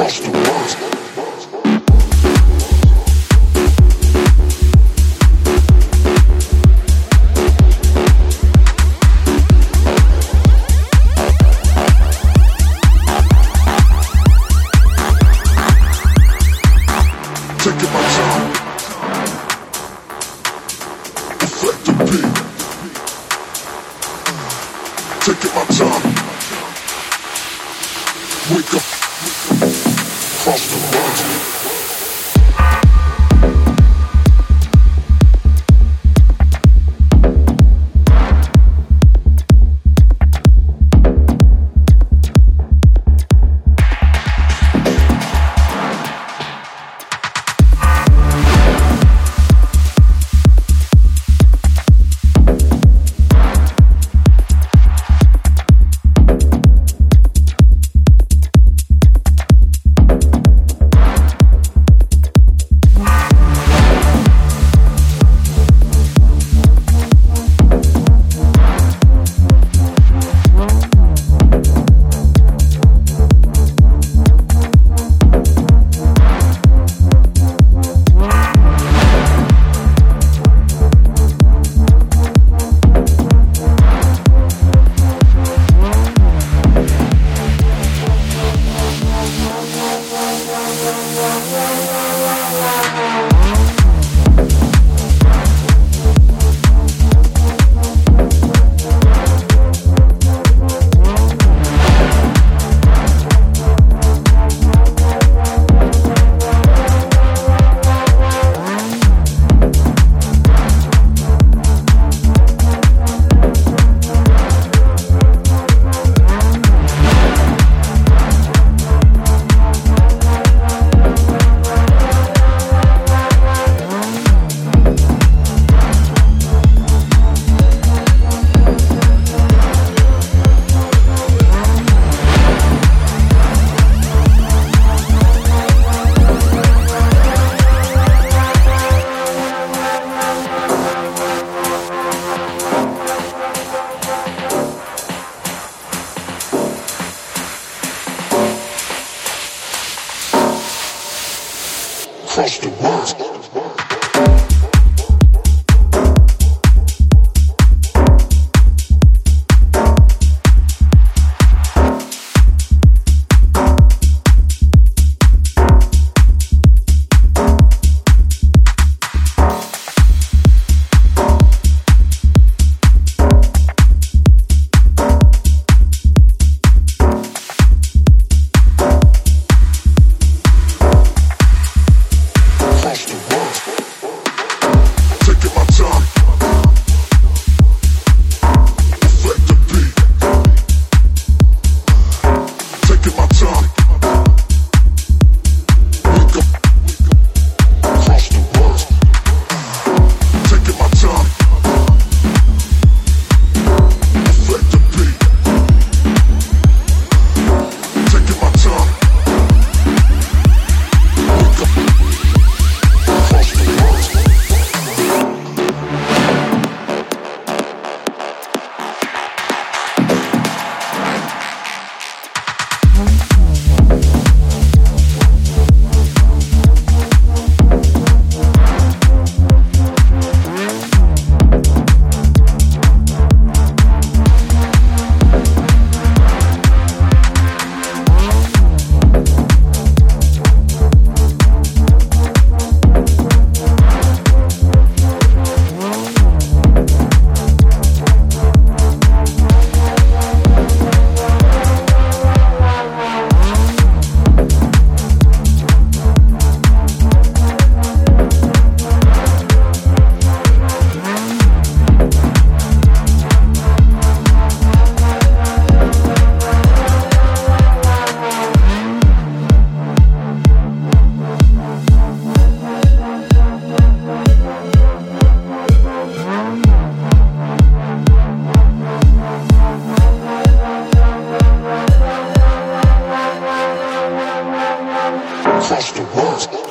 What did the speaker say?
Take it rise. Taking my time. Wake up. Cross the line. Across the world. Horse.